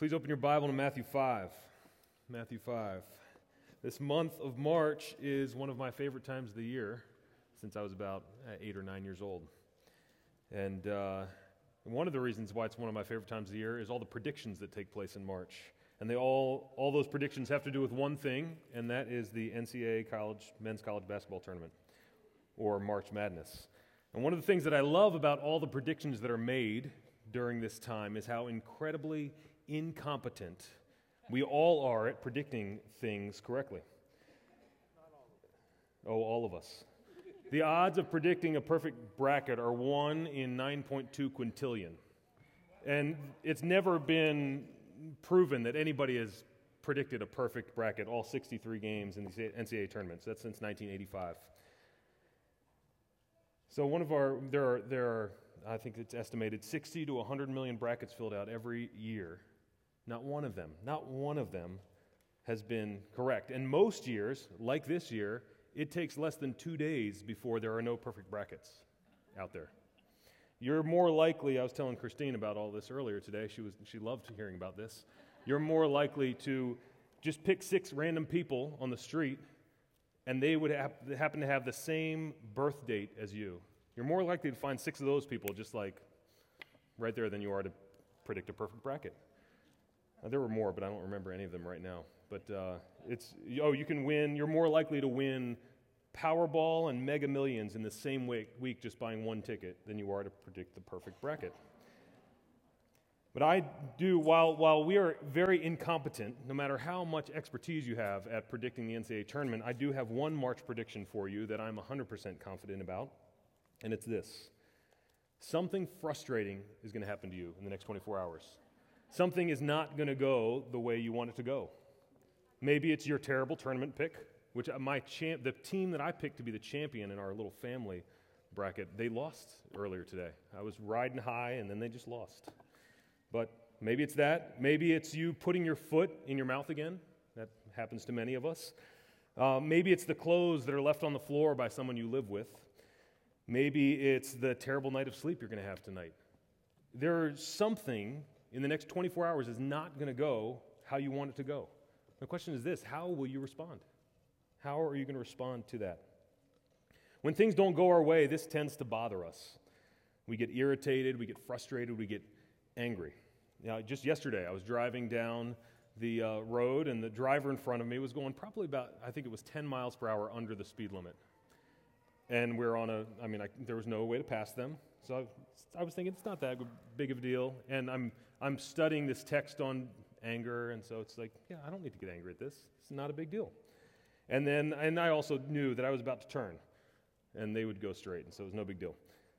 Please open your Bible to Matthew 5. Matthew 5. This month of March is one of my favorite times of the year since I was about uh, eight or nine years old. And uh, one of the reasons why it's one of my favorite times of the year is all the predictions that take place in March. And they all, all those predictions have to do with one thing, and that is the NCAA college, men's college basketball tournament, or March Madness. And one of the things that I love about all the predictions that are made during this time is how incredibly incompetent we all are at predicting things correctly. Oh, all of us. The odds of predicting a perfect bracket are 1 in 9.2 quintillion. And it's never been proven that anybody has predicted a perfect bracket, all 63 games in the NCAA tournaments. That's since 1985. So one of our there are there are I think it's estimated 60 to 100 million brackets filled out every year. Not one of them, not one of them has been correct. And most years, like this year, it takes less than 2 days before there are no perfect brackets out there. You're more likely, I was telling Christine about all this earlier today. She was she loved hearing about this. You're more likely to just pick six random people on the street and they would happen to have the same birth date as you, you're more likely to find six of those people just like right there than you are to predict a perfect bracket. Now, there were more, but I don't remember any of them right now. But uh, it's, oh, you can win, you're more likely to win Powerball and Mega Millions in the same week, week just buying one ticket than you are to predict the perfect bracket. But I do, while, while we are very incompetent, no matter how much expertise you have at predicting the NCAA tournament, I do have one March prediction for you that I'm 100% confident about, and it's this something frustrating is going to happen to you in the next 24 hours. Something is not going to go the way you want it to go. Maybe it's your terrible tournament pick, which my champ, the team that I picked to be the champion in our little family bracket, they lost earlier today. I was riding high, and then they just lost. But maybe it's that. Maybe it's you putting your foot in your mouth again. That happens to many of us. Uh, maybe it's the clothes that are left on the floor by someone you live with. Maybe it's the terrible night of sleep you're going to have tonight. There's something in the next 24 hours is not going to go how you want it to go. The question is this how will you respond? How are you going to respond to that? When things don't go our way, this tends to bother us. We get irritated, we get frustrated, we get angry. Know, just yesterday, I was driving down the uh, road, and the driver in front of me was going probably about, I think it was 10 miles per hour under the speed limit. And we're on a, I mean, I, there was no way to pass them. So I, I was thinking, it's not that big of a deal. And I'm, I'm studying this text on anger, and so it's like, yeah, I don't need to get angry at this. It's not a big deal. And then, and I also knew that I was about to turn, and they would go straight, and so it was no big deal.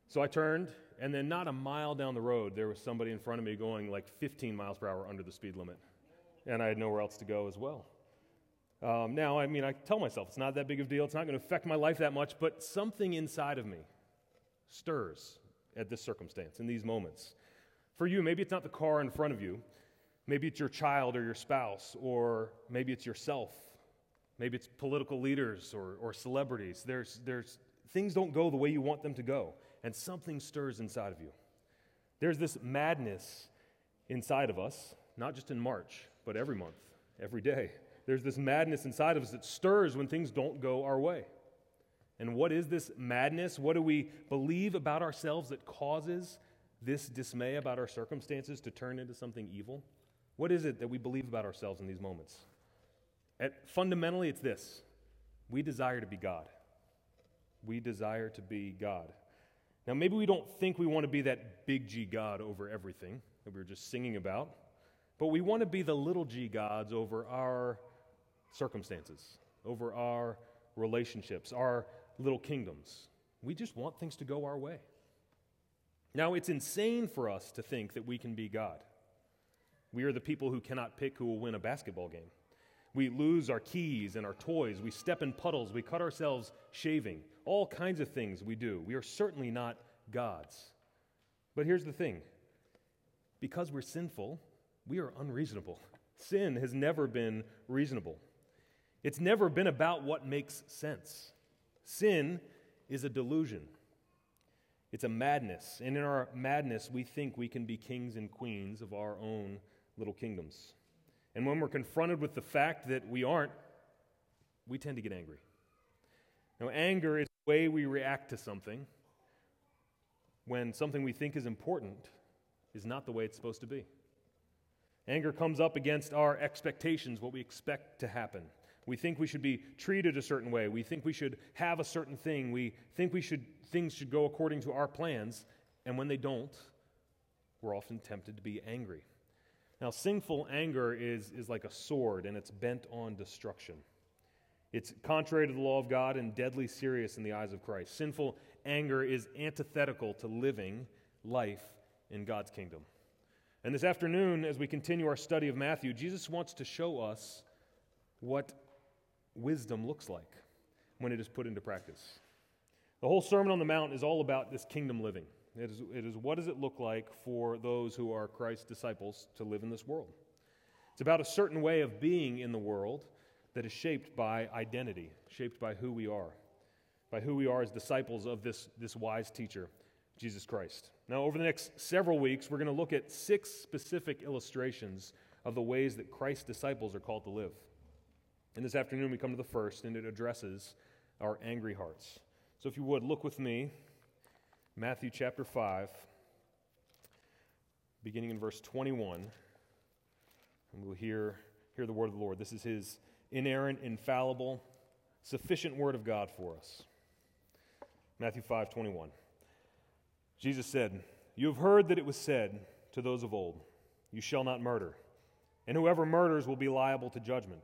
So I turned, and then not a mile down the road, there was somebody in front of me going like 15 miles per hour under the speed limit. And I had nowhere else to go as well. Um, now, I mean, I tell myself it's not that big of a deal. It's not going to affect my life that much, but something inside of me stirs at this circumstance, in these moments. For you, maybe it's not the car in front of you. Maybe it's your child or your spouse, or maybe it's yourself. Maybe it's political leaders or, or celebrities. There's, there's, things don't go the way you want them to go and something stirs inside of you. There's this madness inside of us, not just in March, but every month, every day. There's this madness inside of us that stirs when things don't go our way. And what is this madness? What do we believe about ourselves that causes this dismay about our circumstances to turn into something evil? What is it that we believe about ourselves in these moments? At, fundamentally, it's this we desire to be God. We desire to be God. Now, maybe we don't think we want to be that big G God over everything that we were just singing about, but we want to be the little g gods over our circumstances, over our relationships, our little kingdoms. We just want things to go our way. Now, it's insane for us to think that we can be God. We are the people who cannot pick who will win a basketball game. We lose our keys and our toys. We step in puddles. We cut ourselves shaving. All kinds of things we do. We are certainly not gods. But here's the thing because we're sinful, we are unreasonable. Sin has never been reasonable, it's never been about what makes sense. Sin is a delusion. It's a madness. And in our madness, we think we can be kings and queens of our own little kingdoms. And when we're confronted with the fact that we aren't, we tend to get angry. Now, anger is the way we react to something when something we think is important is not the way it's supposed to be. Anger comes up against our expectations, what we expect to happen. We think we should be treated a certain way. We think we should have a certain thing. We think we should, things should go according to our plans. And when they don't, we're often tempted to be angry. Now, sinful anger is, is like a sword, and it's bent on destruction. It's contrary to the law of God and deadly serious in the eyes of Christ. Sinful anger is antithetical to living life in God's kingdom. And this afternoon, as we continue our study of Matthew, Jesus wants to show us what wisdom looks like when it is put into practice. The whole Sermon on the Mount is all about this kingdom living. It is, it is what does it look like for those who are Christ's disciples to live in this world? It's about a certain way of being in the world that is shaped by identity, shaped by who we are, by who we are as disciples of this, this wise teacher, Jesus Christ. Now, over the next several weeks, we're going to look at six specific illustrations of the ways that Christ's disciples are called to live. And this afternoon, we come to the first, and it addresses our angry hearts. So, if you would, look with me, Matthew chapter 5, beginning in verse 21, and we'll hear, hear the word of the Lord. This is his inerrant, infallible, sufficient word of God for us. Matthew 5 21. Jesus said, You have heard that it was said to those of old, You shall not murder, and whoever murders will be liable to judgment.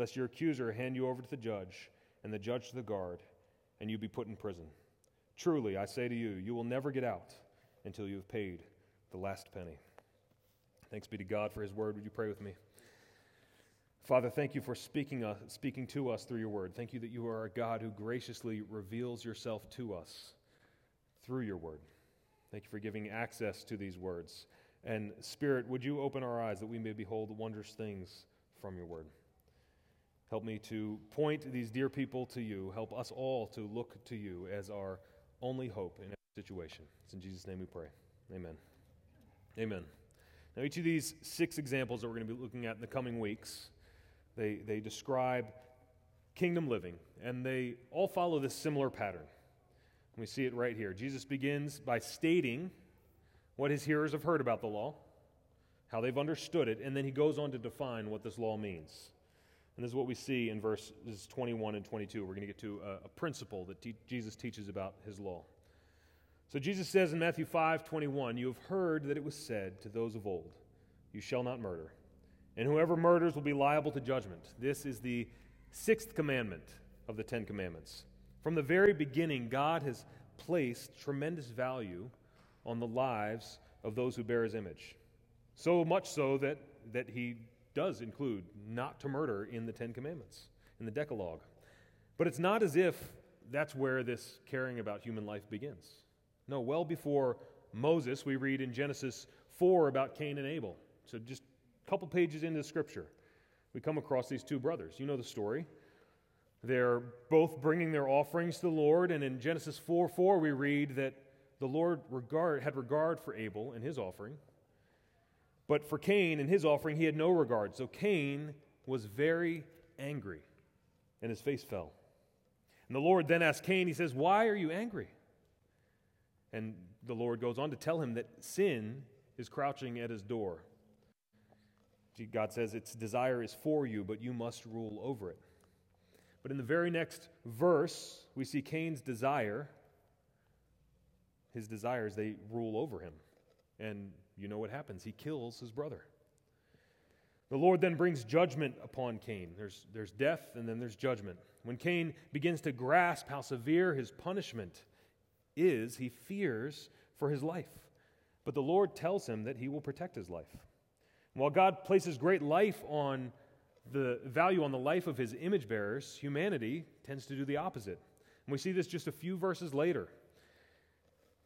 lest your accuser hand you over to the judge, and the judge to the guard, and you be put in prison. Truly, I say to you, you will never get out until you have paid the last penny. Thanks be to God for his word. Would you pray with me? Father, thank you for speaking, uh, speaking to us through your word. Thank you that you are a God who graciously reveals yourself to us through your word. Thank you for giving access to these words. And Spirit, would you open our eyes that we may behold wondrous things from your word? Help me to point these dear people to you. Help us all to look to you as our only hope in every situation. It's in Jesus' name we pray. Amen. Amen. Now, each of these six examples that we're going to be looking at in the coming weeks they, they describe kingdom living, and they all follow this similar pattern. We see it right here. Jesus begins by stating what his hearers have heard about the law, how they've understood it, and then he goes on to define what this law means. And this is what we see in verses 21 and 22. We're going to get to a, a principle that te- Jesus teaches about his law. So Jesus says in Matthew 5 21, You have heard that it was said to those of old, You shall not murder and whoever murders will be liable to judgment. This is the sixth commandment of the Ten Commandments. From the very beginning, God has placed tremendous value on the lives of those who bear his image. So much so that, that he does include not to murder in the Ten Commandments, in the Decalogue. But it's not as if that's where this caring about human life begins. No, well before Moses, we read in Genesis 4 about Cain and Abel. So just a couple pages into the Scripture, we come across these two brothers. You know the story. They're both bringing their offerings to the Lord, and in Genesis 4 4, we read that the Lord regard, had regard for Abel and his offering. But for Cain and his offering, he had no regard. So Cain was very angry, and his face fell. And the Lord then asked Cain, He says, Why are you angry? And the Lord goes on to tell him that sin is crouching at his door. God says its desire is for you, but you must rule over it. But in the very next verse, we see Cain's desire. His desires, they rule over him. And you know what happens. He kills his brother. The Lord then brings judgment upon Cain. There's, there's death and then there's judgment. When Cain begins to grasp how severe his punishment is, he fears for his life. But the Lord tells him that he will protect his life. While God places great life on the value on the life of his image bearers, humanity tends to do the opposite. And we see this just a few verses later.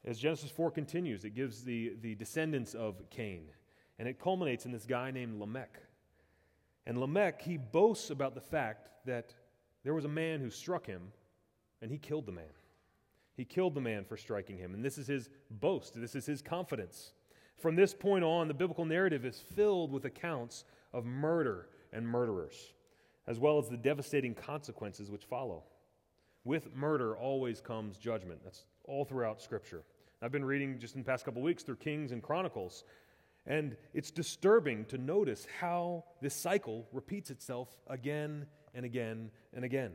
As Genesis 4 continues, it gives the, the descendants of Cain, and it culminates in this guy named Lamech. And Lamech, he boasts about the fact that there was a man who struck him, and he killed the man. He killed the man for striking him. And this is his boast, this is his confidence. From this point on, the biblical narrative is filled with accounts of murder and murderers, as well as the devastating consequences which follow. With murder always comes judgment. That's all throughout Scripture. I've been reading just in the past couple weeks through Kings and Chronicles, and it's disturbing to notice how this cycle repeats itself again and again and again.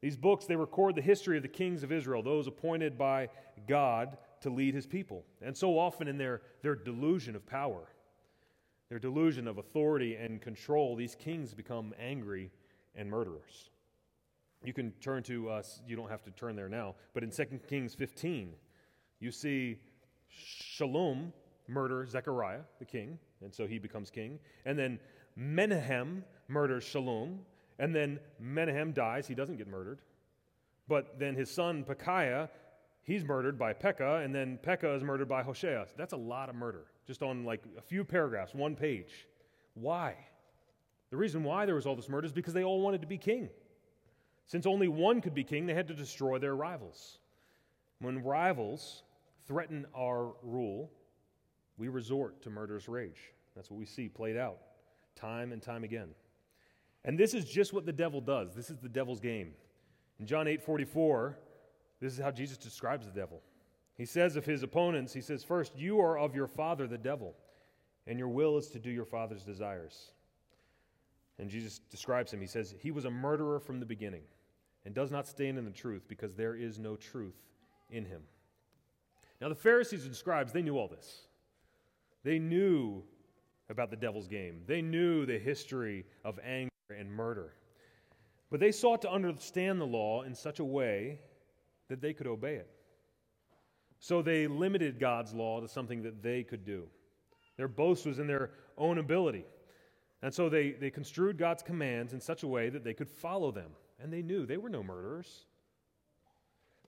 These books, they record the history of the kings of Israel, those appointed by God to lead his people. And so often in their, their delusion of power, their delusion of authority and control, these kings become angry and murderers. You can turn to us, you don't have to turn there now, but in 2 Kings 15, you see Shallum murder Zechariah, the king, and so he becomes king. And then Menahem murders Shallum, and then Menahem dies. He doesn't get murdered. But then his son Pekahiah, he's murdered by Pekah, and then Pekah is murdered by Hoshea. That's a lot of murder, just on like a few paragraphs, one page. Why? The reason why there was all this murder is because they all wanted to be king. Since only one could be king, they had to destroy their rivals. When rivals threaten our rule, we resort to murderous rage. That's what we see played out time and time again. And this is just what the devil does. This is the devil's game. In John 8 44, this is how Jesus describes the devil. He says of his opponents, he says, First, you are of your father, the devil, and your will is to do your father's desires. And Jesus describes him. He says, He was a murderer from the beginning and does not stand in the truth because there is no truth in him. Now, the Pharisees and scribes, they knew all this. They knew about the devil's game, they knew the history of anger and murder. But they sought to understand the law in such a way that they could obey it. So they limited God's law to something that they could do. Their boast was in their own ability. And so they, they construed God's commands in such a way that they could follow them. And they knew they were no murderers.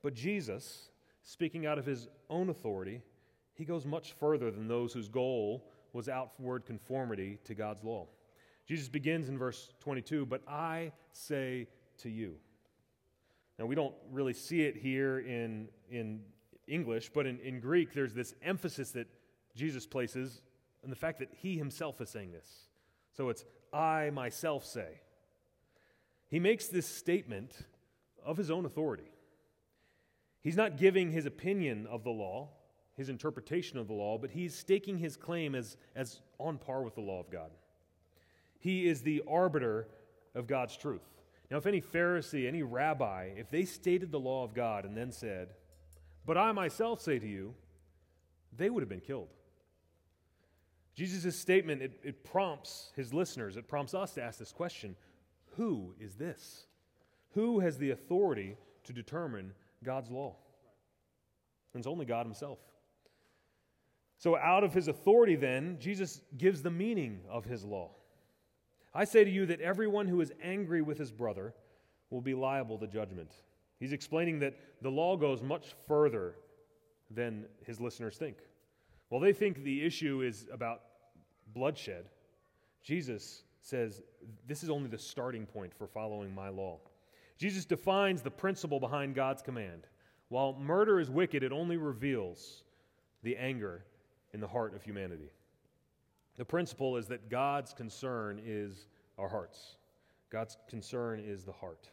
But Jesus, speaking out of his own authority, he goes much further than those whose goal was outward conformity to God's law. Jesus begins in verse 22 But I say to you. Now, we don't really see it here in, in English, but in, in Greek, there's this emphasis that Jesus places on the fact that he himself is saying this. So it's, I myself say. He makes this statement of his own authority. He's not giving his opinion of the law, his interpretation of the law, but he's staking his claim as, as on par with the law of God. He is the arbiter of God's truth. Now, if any Pharisee, any rabbi, if they stated the law of God and then said, But I myself say to you, they would have been killed. Jesus' statement, it, it prompts his listeners, it prompts us to ask this question Who is this? Who has the authority to determine God's law? And it's only God Himself. So, out of His authority, then, Jesus gives the meaning of His law. I say to you that everyone who is angry with his brother will be liable to judgment. He's explaining that the law goes much further than his listeners think. While they think the issue is about bloodshed, Jesus says this is only the starting point for following my law. Jesus defines the principle behind God's command. While murder is wicked, it only reveals the anger in the heart of humanity. The principle is that God's concern is our hearts. God's concern is the heart.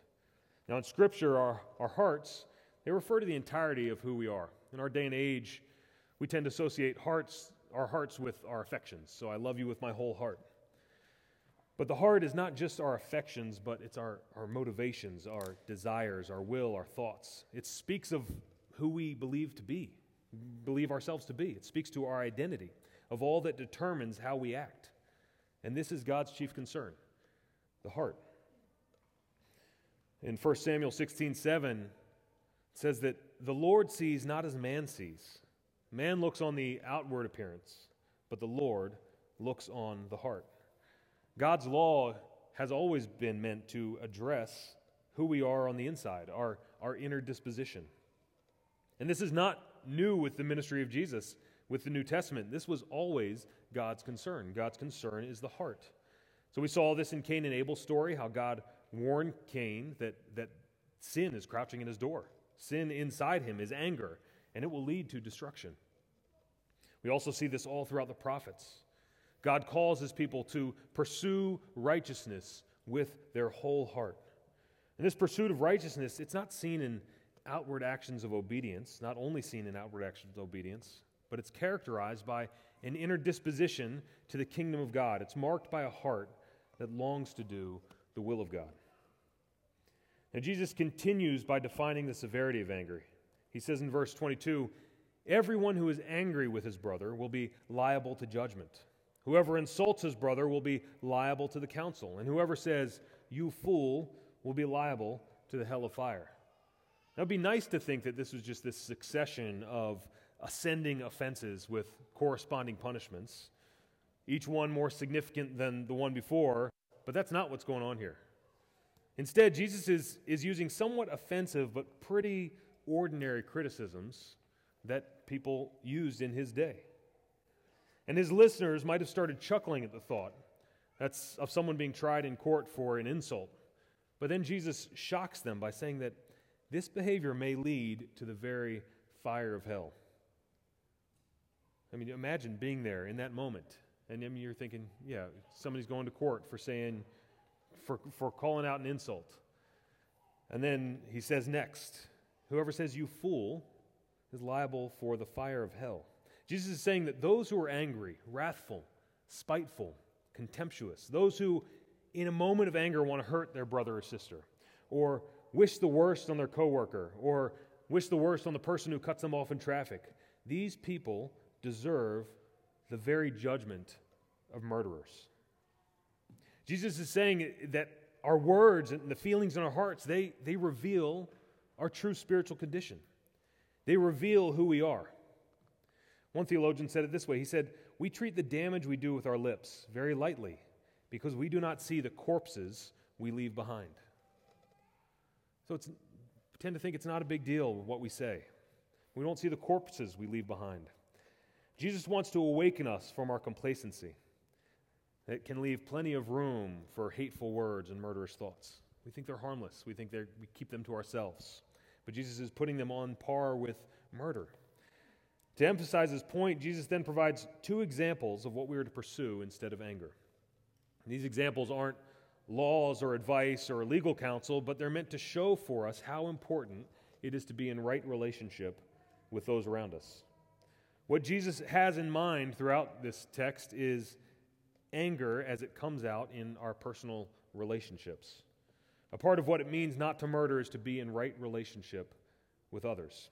Now, in Scripture, our, our hearts, they refer to the entirety of who we are. In our day and age, we tend to associate hearts, our hearts with our affections. So I love you with my whole heart. But the heart is not just our affections, but it's our, our motivations, our desires, our will, our thoughts. It speaks of who we believe to be, believe ourselves to be. It speaks to our identity of all that determines how we act. And this is God's chief concern the heart. In 1 Samuel 16 7, it says that the Lord sees not as man sees. Man looks on the outward appearance, but the Lord looks on the heart. God's law has always been meant to address who we are on the inside, our, our inner disposition. And this is not new with the ministry of Jesus, with the New Testament. This was always God's concern. God's concern is the heart. So we saw this in Cain and Abel's story, how God warned Cain that, that sin is crouching in his door. Sin inside him is anger, and it will lead to destruction. We also see this all throughout the prophets. God calls his people to pursue righteousness with their whole heart. And this pursuit of righteousness, it's not seen in outward actions of obedience, not only seen in outward actions of obedience, but it's characterized by an inner disposition to the kingdom of God. It's marked by a heart that longs to do the will of God. Now, Jesus continues by defining the severity of anger. He says in verse 22 Everyone who is angry with his brother will be liable to judgment. Whoever insults his brother will be liable to the council, and whoever says, You fool, will be liable to the hell of fire. Now, it'd be nice to think that this was just this succession of ascending offenses with corresponding punishments, each one more significant than the one before, but that's not what's going on here. Instead, Jesus is, is using somewhat offensive but pretty ordinary criticisms that people used in his day. And his listeners might have started chuckling at the thought that's of someone being tried in court for an insult. But then Jesus shocks them by saying that this behavior may lead to the very fire of hell. I mean, imagine being there in that moment. And mean, you're thinking, yeah, somebody's going to court for saying, for, for calling out an insult. And then he says next, whoever says you fool is liable for the fire of hell. Jesus is saying that those who are angry, wrathful, spiteful, contemptuous, those who in a moment of anger want to hurt their brother or sister, or wish the worst on their coworker, or wish the worst on the person who cuts them off in traffic, these people deserve the very judgment of murderers. Jesus is saying that our words and the feelings in our hearts, they, they reveal our true spiritual condition. They reveal who we are. One theologian said it this way He said, We treat the damage we do with our lips very lightly because we do not see the corpses we leave behind. So it's, tend to think it's not a big deal what we say. We don't see the corpses we leave behind. Jesus wants to awaken us from our complacency that can leave plenty of room for hateful words and murderous thoughts. We think they're harmless. We think we keep them to ourselves. But Jesus is putting them on par with murder. To emphasize his point, Jesus then provides two examples of what we are to pursue instead of anger. these examples aren't laws or advice or legal counsel, but they're meant to show for us how important it is to be in right relationship with those around us. What Jesus has in mind throughout this text is anger as it comes out in our personal relationships. A part of what it means not to murder is to be in right relationship with others.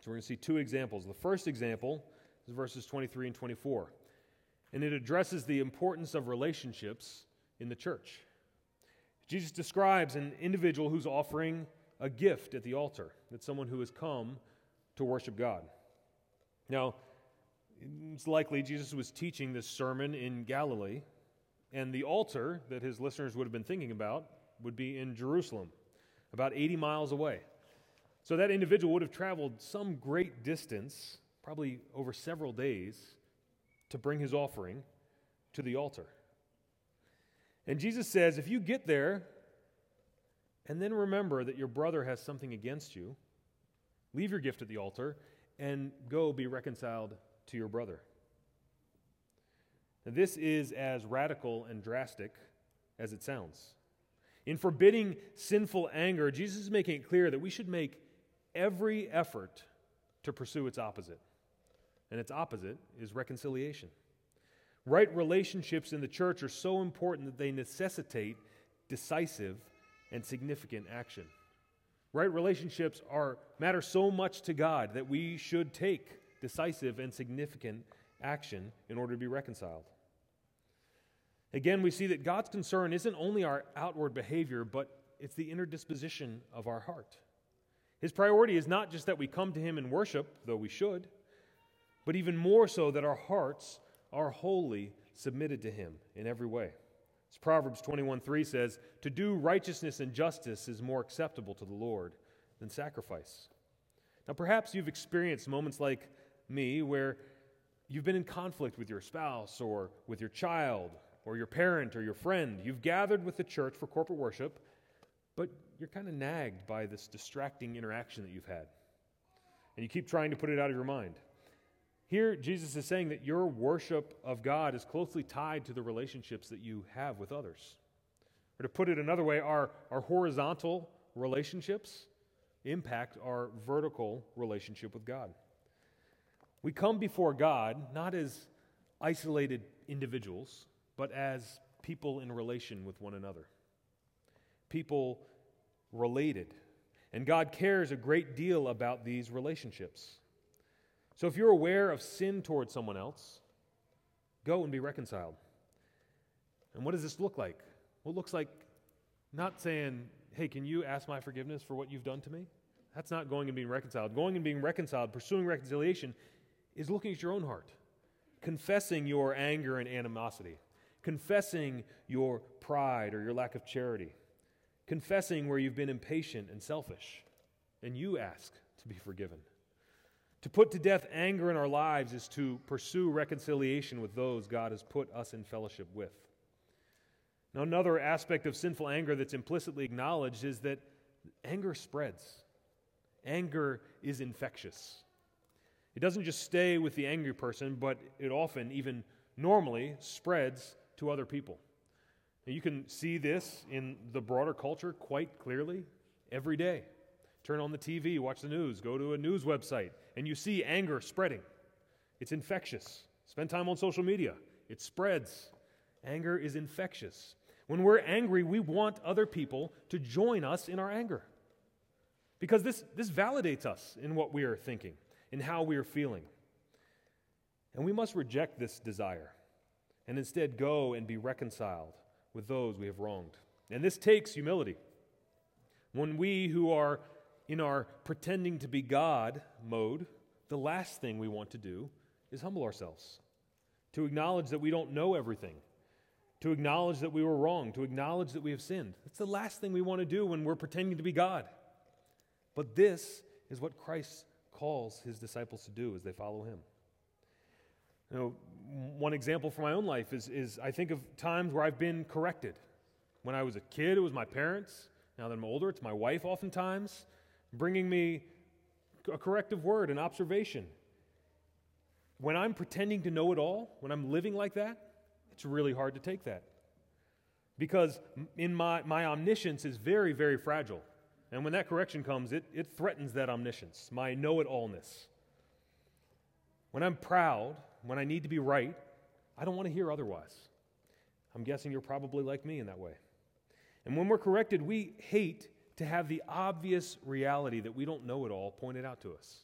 So we're going to see two examples. The first example is verses 23 and 24, and it addresses the importance of relationships in the church. Jesus describes an individual who's offering a gift at the altar. That's someone who has come to worship God. Now, it's likely Jesus was teaching this sermon in Galilee, and the altar that his listeners would have been thinking about would be in Jerusalem, about 80 miles away. So that individual would have traveled some great distance, probably over several days, to bring his offering to the altar. And Jesus says, if you get there and then remember that your brother has something against you, leave your gift at the altar and go be reconciled to your brother. Now, this is as radical and drastic as it sounds. In forbidding sinful anger, Jesus is making it clear that we should make every effort to pursue its opposite. And its opposite is reconciliation. Right relationships in the church are so important that they necessitate decisive and significant action. Right relationships are matter so much to God that we should take decisive, and significant action in order to be reconciled. Again, we see that God's concern isn't only our outward behavior, but it's the inner disposition of our heart. His priority is not just that we come to Him in worship, though we should, but even more so that our hearts are wholly submitted to him in every way. As Proverbs 21 3 says, To do righteousness and justice is more acceptable to the Lord than sacrifice. Now, perhaps you've experienced moments like me where you've been in conflict with your spouse or with your child or your parent or your friend. You've gathered with the church for corporate worship, but you're kind of nagged by this distracting interaction that you've had. And you keep trying to put it out of your mind. Here, Jesus is saying that your worship of God is closely tied to the relationships that you have with others. Or to put it another way, our, our horizontal relationships impact our vertical relationship with God. We come before God not as isolated individuals, but as people in relation with one another. People related. And God cares a great deal about these relationships. So if you're aware of sin towards someone else, go and be reconciled. And what does this look like? Well, it looks like not saying, hey, can you ask my forgiveness for what you've done to me? That's not going and being reconciled. Going and being reconciled, pursuing reconciliation, is looking at your own heart, confessing your anger and animosity, confessing your pride or your lack of charity, confessing where you've been impatient and selfish, and you ask to be forgiven. To put to death anger in our lives is to pursue reconciliation with those God has put us in fellowship with. Now, another aspect of sinful anger that's implicitly acknowledged is that anger spreads. Anger is infectious. It doesn't just stay with the angry person, but it often, even normally, spreads to other people. You can see this in the broader culture quite clearly every day. Turn on the TV, watch the news, go to a news website, and you see anger spreading. It's infectious. Spend time on social media, it spreads. Anger is infectious. When we're angry, we want other people to join us in our anger. Because this, this validates us in what we are thinking, in how we are feeling. And we must reject this desire and instead go and be reconciled with those we have wronged. And this takes humility. When we who are in our pretending to be God mode, the last thing we want to do is humble ourselves, to acknowledge that we don't know everything, to acknowledge that we were wrong, to acknowledge that we have sinned. That's the last thing we want to do when we're pretending to be God. But this is what Christ calls his disciples to do as they follow him. You know, one example from my own life is, is I think of times where I've been corrected. When I was a kid, it was my parents. Now that I'm older, it's my wife oftentimes bringing me a corrective word, an observation. When I'm pretending to know it all, when I'm living like that, it's really hard to take that. Because in my, my omniscience is very, very fragile. And when that correction comes, it, it threatens that omniscience, my know it allness. When I'm proud, when I need to be right, I don't want to hear otherwise. I'm guessing you're probably like me in that way. And when we're corrected, we hate to have the obvious reality that we don't know it all pointed out to us.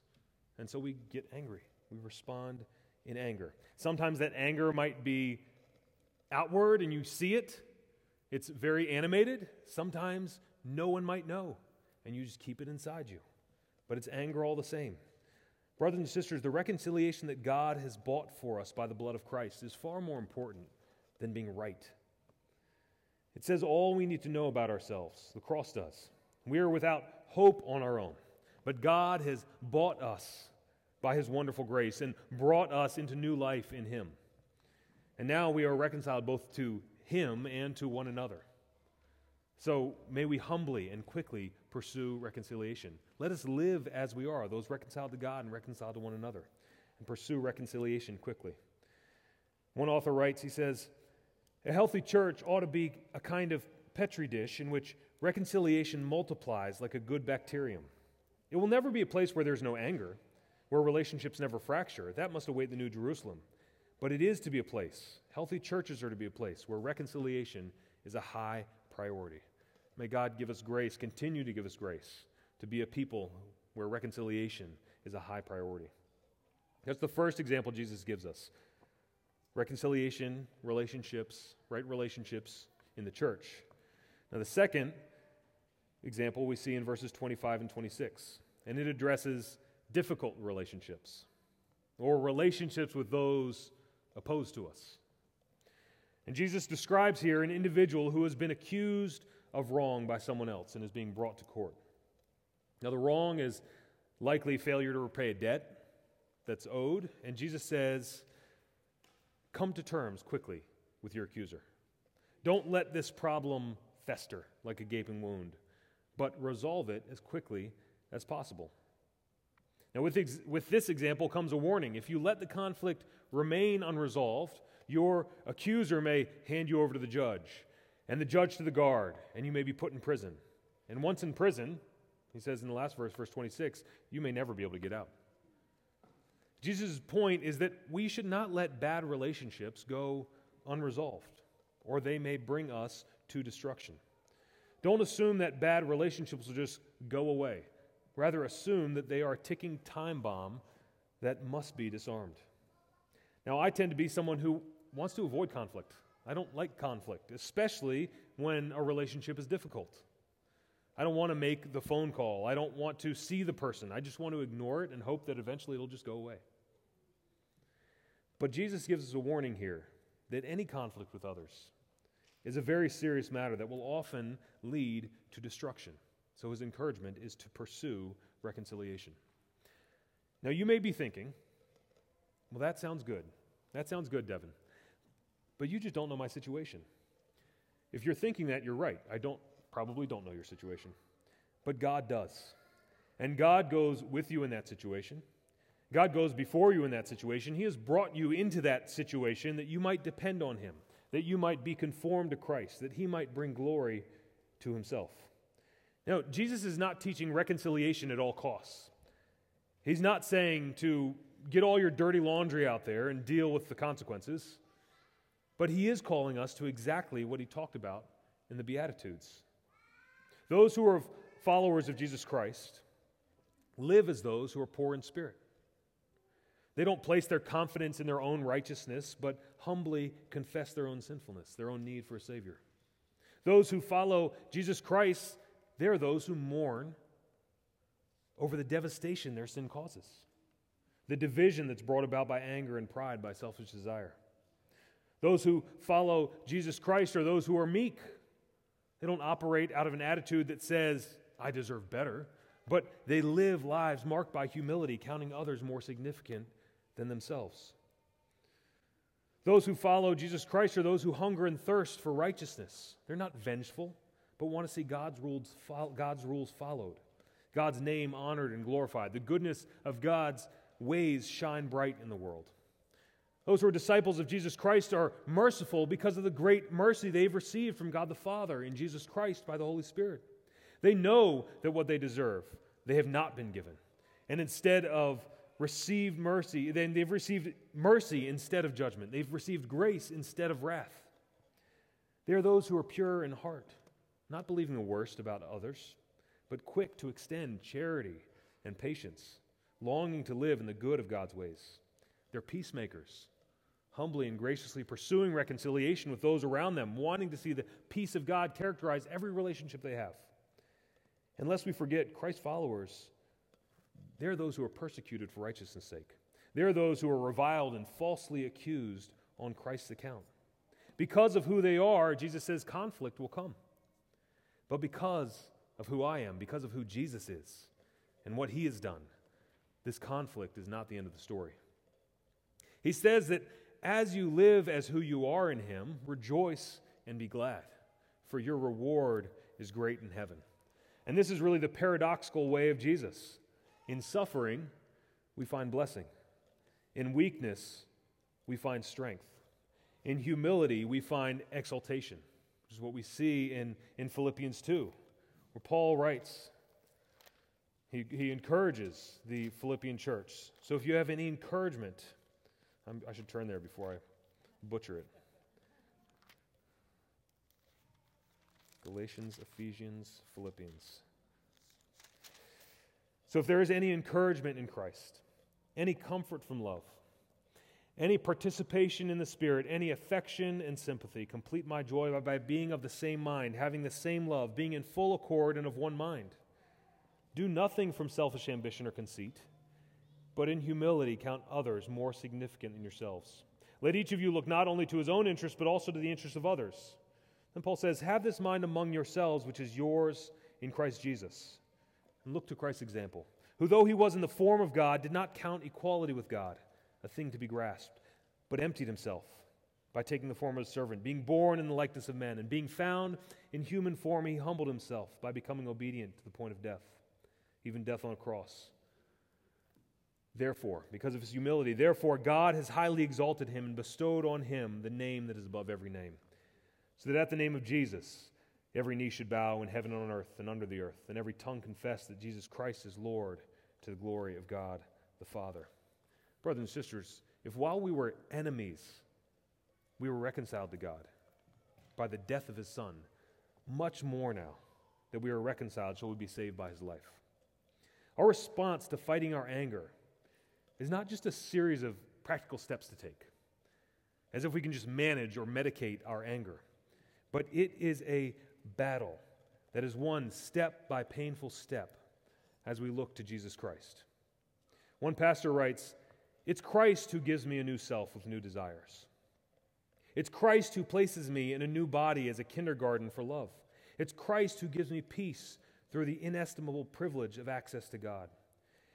And so we get angry. We respond in anger. Sometimes that anger might be outward and you see it, it's very animated. Sometimes no one might know and you just keep it inside you. But it's anger all the same. Brothers and sisters, the reconciliation that God has bought for us by the blood of Christ is far more important than being right. It says all we need to know about ourselves. The cross does. We are without hope on our own. But God has bought us by his wonderful grace and brought us into new life in him. And now we are reconciled both to him and to one another. So may we humbly and quickly pursue reconciliation. Let us live as we are, those reconciled to God and reconciled to one another, and pursue reconciliation quickly. One author writes, he says, A healthy church ought to be a kind of petri dish in which reconciliation multiplies like a good bacterium. It will never be a place where there's no anger, where relationships never fracture. That must await the New Jerusalem. But it is to be a place, healthy churches are to be a place where reconciliation is a high priority. May God give us grace, continue to give us grace, to be a people where reconciliation is a high priority. That's the first example Jesus gives us reconciliation, relationships, right relationships in the church. Now, the second example we see in verses 25 and 26, and it addresses difficult relationships or relationships with those opposed to us. And Jesus describes here an individual who has been accused of wrong by someone else and is being brought to court. Now, the wrong is likely failure to repay a debt that's owed, and Jesus says, Come to terms quickly with your accuser. Don't let this problem fester like a gaping wound, but resolve it as quickly as possible. Now, with, ex- with this example comes a warning. If you let the conflict remain unresolved, your accuser may hand you over to the judge, and the judge to the guard, and you may be put in prison. And once in prison, he says in the last verse, verse 26, you may never be able to get out. Jesus' point is that we should not let bad relationships go unresolved, or they may bring us to destruction. Don't assume that bad relationships will just go away. Rather, assume that they are a ticking time bomb that must be disarmed. Now, I tend to be someone who wants to avoid conflict. I don't like conflict, especially when a relationship is difficult. I don't want to make the phone call. I don't want to see the person. I just want to ignore it and hope that eventually it'll just go away. But Jesus gives us a warning here that any conflict with others is a very serious matter that will often lead to destruction. So his encouragement is to pursue reconciliation. Now, you may be thinking, well, that sounds good. That sounds good, Devon. But you just don't know my situation. If you're thinking that, you're right. I don't probably don't know your situation. But God does. And God goes with you in that situation. God goes before you in that situation. He has brought you into that situation that you might depend on Him, that you might be conformed to Christ, that He might bring glory to Himself. Now, Jesus is not teaching reconciliation at all costs. He's not saying to get all your dirty laundry out there and deal with the consequences. But he is calling us to exactly what he talked about in the Beatitudes. Those who are followers of Jesus Christ live as those who are poor in spirit. They don't place their confidence in their own righteousness, but humbly confess their own sinfulness, their own need for a Savior. Those who follow Jesus Christ, they're those who mourn over the devastation their sin causes, the division that's brought about by anger and pride, by selfish desire. Those who follow Jesus Christ are those who are meek. They don't operate out of an attitude that says, I deserve better, but they live lives marked by humility, counting others more significant than themselves. Those who follow Jesus Christ are those who hunger and thirst for righteousness. They're not vengeful, but want to see God's rules, God's rules followed, God's name honored and glorified, the goodness of God's ways shine bright in the world. Those who are disciples of Jesus Christ are merciful because of the great mercy they've received from God the Father in Jesus Christ by the Holy Spirit. They know that what they deserve, they have not been given. And instead of received mercy, then they've received mercy instead of judgment. They've received grace instead of wrath. They are those who are pure in heart, not believing the worst about others, but quick to extend charity and patience, longing to live in the good of God's ways. They're peacemakers humbly and graciously pursuing reconciliation with those around them, wanting to see the peace of God characterize every relationship they have. Unless we forget, Christ's followers, they're those who are persecuted for righteousness' sake. They're those who are reviled and falsely accused on Christ's account. Because of who they are, Jesus says conflict will come. But because of who I am, because of who Jesus is, and what he has done, this conflict is not the end of the story. He says that as you live as who you are in Him, rejoice and be glad, for your reward is great in heaven. And this is really the paradoxical way of Jesus. In suffering, we find blessing. In weakness, we find strength. In humility, we find exaltation, which is what we see in, in Philippians 2, where Paul writes, he, he encourages the Philippian church. So if you have any encouragement, I'm, i should turn there before I butcher it. Galatians, Ephesians, Philippians. So, if there is any encouragement in Christ, any comfort from love, any participation in the Spirit, any affection and sympathy, complete my joy by being of the same mind, having the same love, being in full accord and of one mind. Do nothing from selfish ambition or conceit but in humility count others more significant than yourselves. Let each of you look not only to his own interest, but also to the interests of others. Then Paul says, Have this mind among yourselves, which is yours in Christ Jesus. And look to Christ's example, who, though he was in the form of God, did not count equality with God a thing to be grasped, but emptied himself by taking the form of a servant, being born in the likeness of men, and being found in human form, he humbled himself by becoming obedient to the point of death, even death on a cross. Therefore, because of his humility, therefore God has highly exalted him and bestowed on him the name that is above every name, so that at the name of Jesus every knee should bow in heaven and on earth and under the earth, and every tongue confess that Jesus Christ is Lord to the glory of God the Father. Brothers and sisters, if while we were enemies, we were reconciled to God by the death of his Son, much more now that we are reconciled shall we be saved by his life. Our response to fighting our anger is not just a series of practical steps to take, as if we can just manage or medicate our anger, but it is a battle that is won step by painful step as we look to Jesus Christ. One pastor writes, It's Christ who gives me a new self with new desires. It's Christ who places me in a new body as a kindergarten for love. It's Christ who gives me peace through the inestimable privilege of access to God.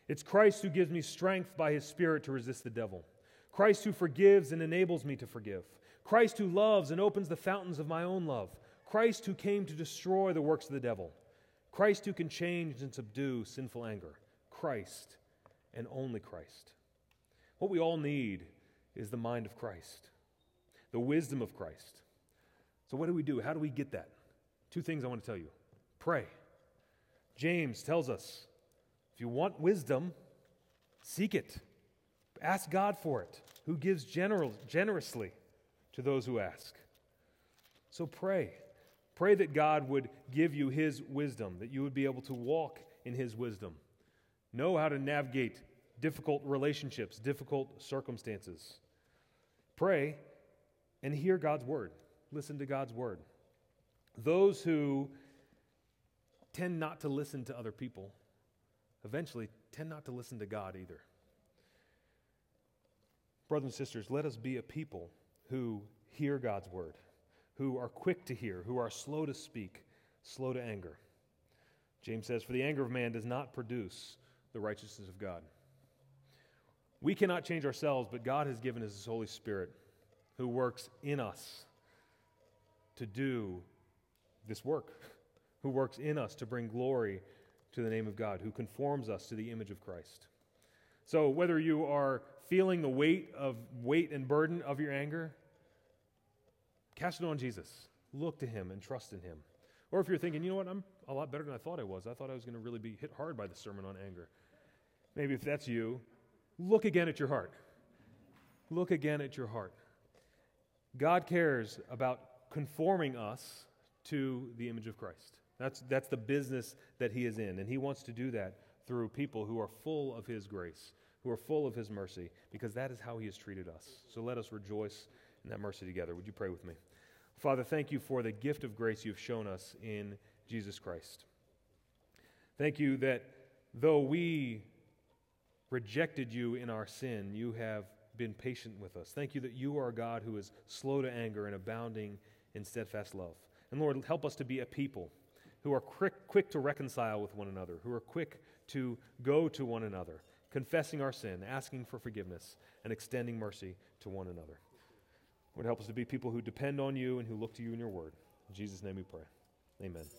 It's Christ who gives me strength by his Spirit to resist the devil. Christ who forgives and enables me to forgive. Christ who loves and opens the fountains of my own love. Christ who came to destroy the works of the devil. Christ who can change and subdue sinful anger. Christ and only Christ. What we all need is the mind of Christ, the wisdom of Christ. So, what do we do? How do we get that? Two things I want to tell you pray. James tells us if you want wisdom, seek it. Ask God for it, who gives generously to those who ask. So pray. Pray that God would give you His wisdom, that you would be able to walk in His wisdom. Know how to navigate difficult relationships, difficult circumstances. Pray and hear God's word. Listen to God's word. Those who tend not to listen to other people eventually tend not to listen to God either. Brothers and sisters, let us be a people who hear God's word, who are quick to hear, who are slow to speak, slow to anger. James says, For the anger of man does not produce the righteousness of God. We cannot change ourselves, but God has given us His Holy Spirit who works in us to do this work, who works in us to bring glory to the name of God, who conforms us to the image of Christ. So, whether you are feeling the weight of weight and burden of your anger, cast it on Jesus. Look to him and trust in him. Or if you're thinking, you know what, I'm a lot better than I thought I was. I thought I was going to really be hit hard by the sermon on anger. Maybe if that's you, look again at your heart. Look again at your heart. God cares about conforming us to the image of Christ. That's, that's the business that he is in. And he wants to do that through people who are full of his grace, who are full of his mercy, because that is how he has treated us. So let us rejoice in that mercy together. Would you pray with me? Father, thank you for the gift of grace you've shown us in Jesus Christ. Thank you that though we rejected you in our sin, you have been patient with us. Thank you that you are a God who is slow to anger and abounding in steadfast love. And Lord, help us to be a people who are quick, quick to reconcile with one another, who are quick to go to one another, confessing our sin, asking for forgiveness, and extending mercy to one another. Lord, help us to be people who depend on you and who look to you in your word. In Jesus' name we pray. Amen.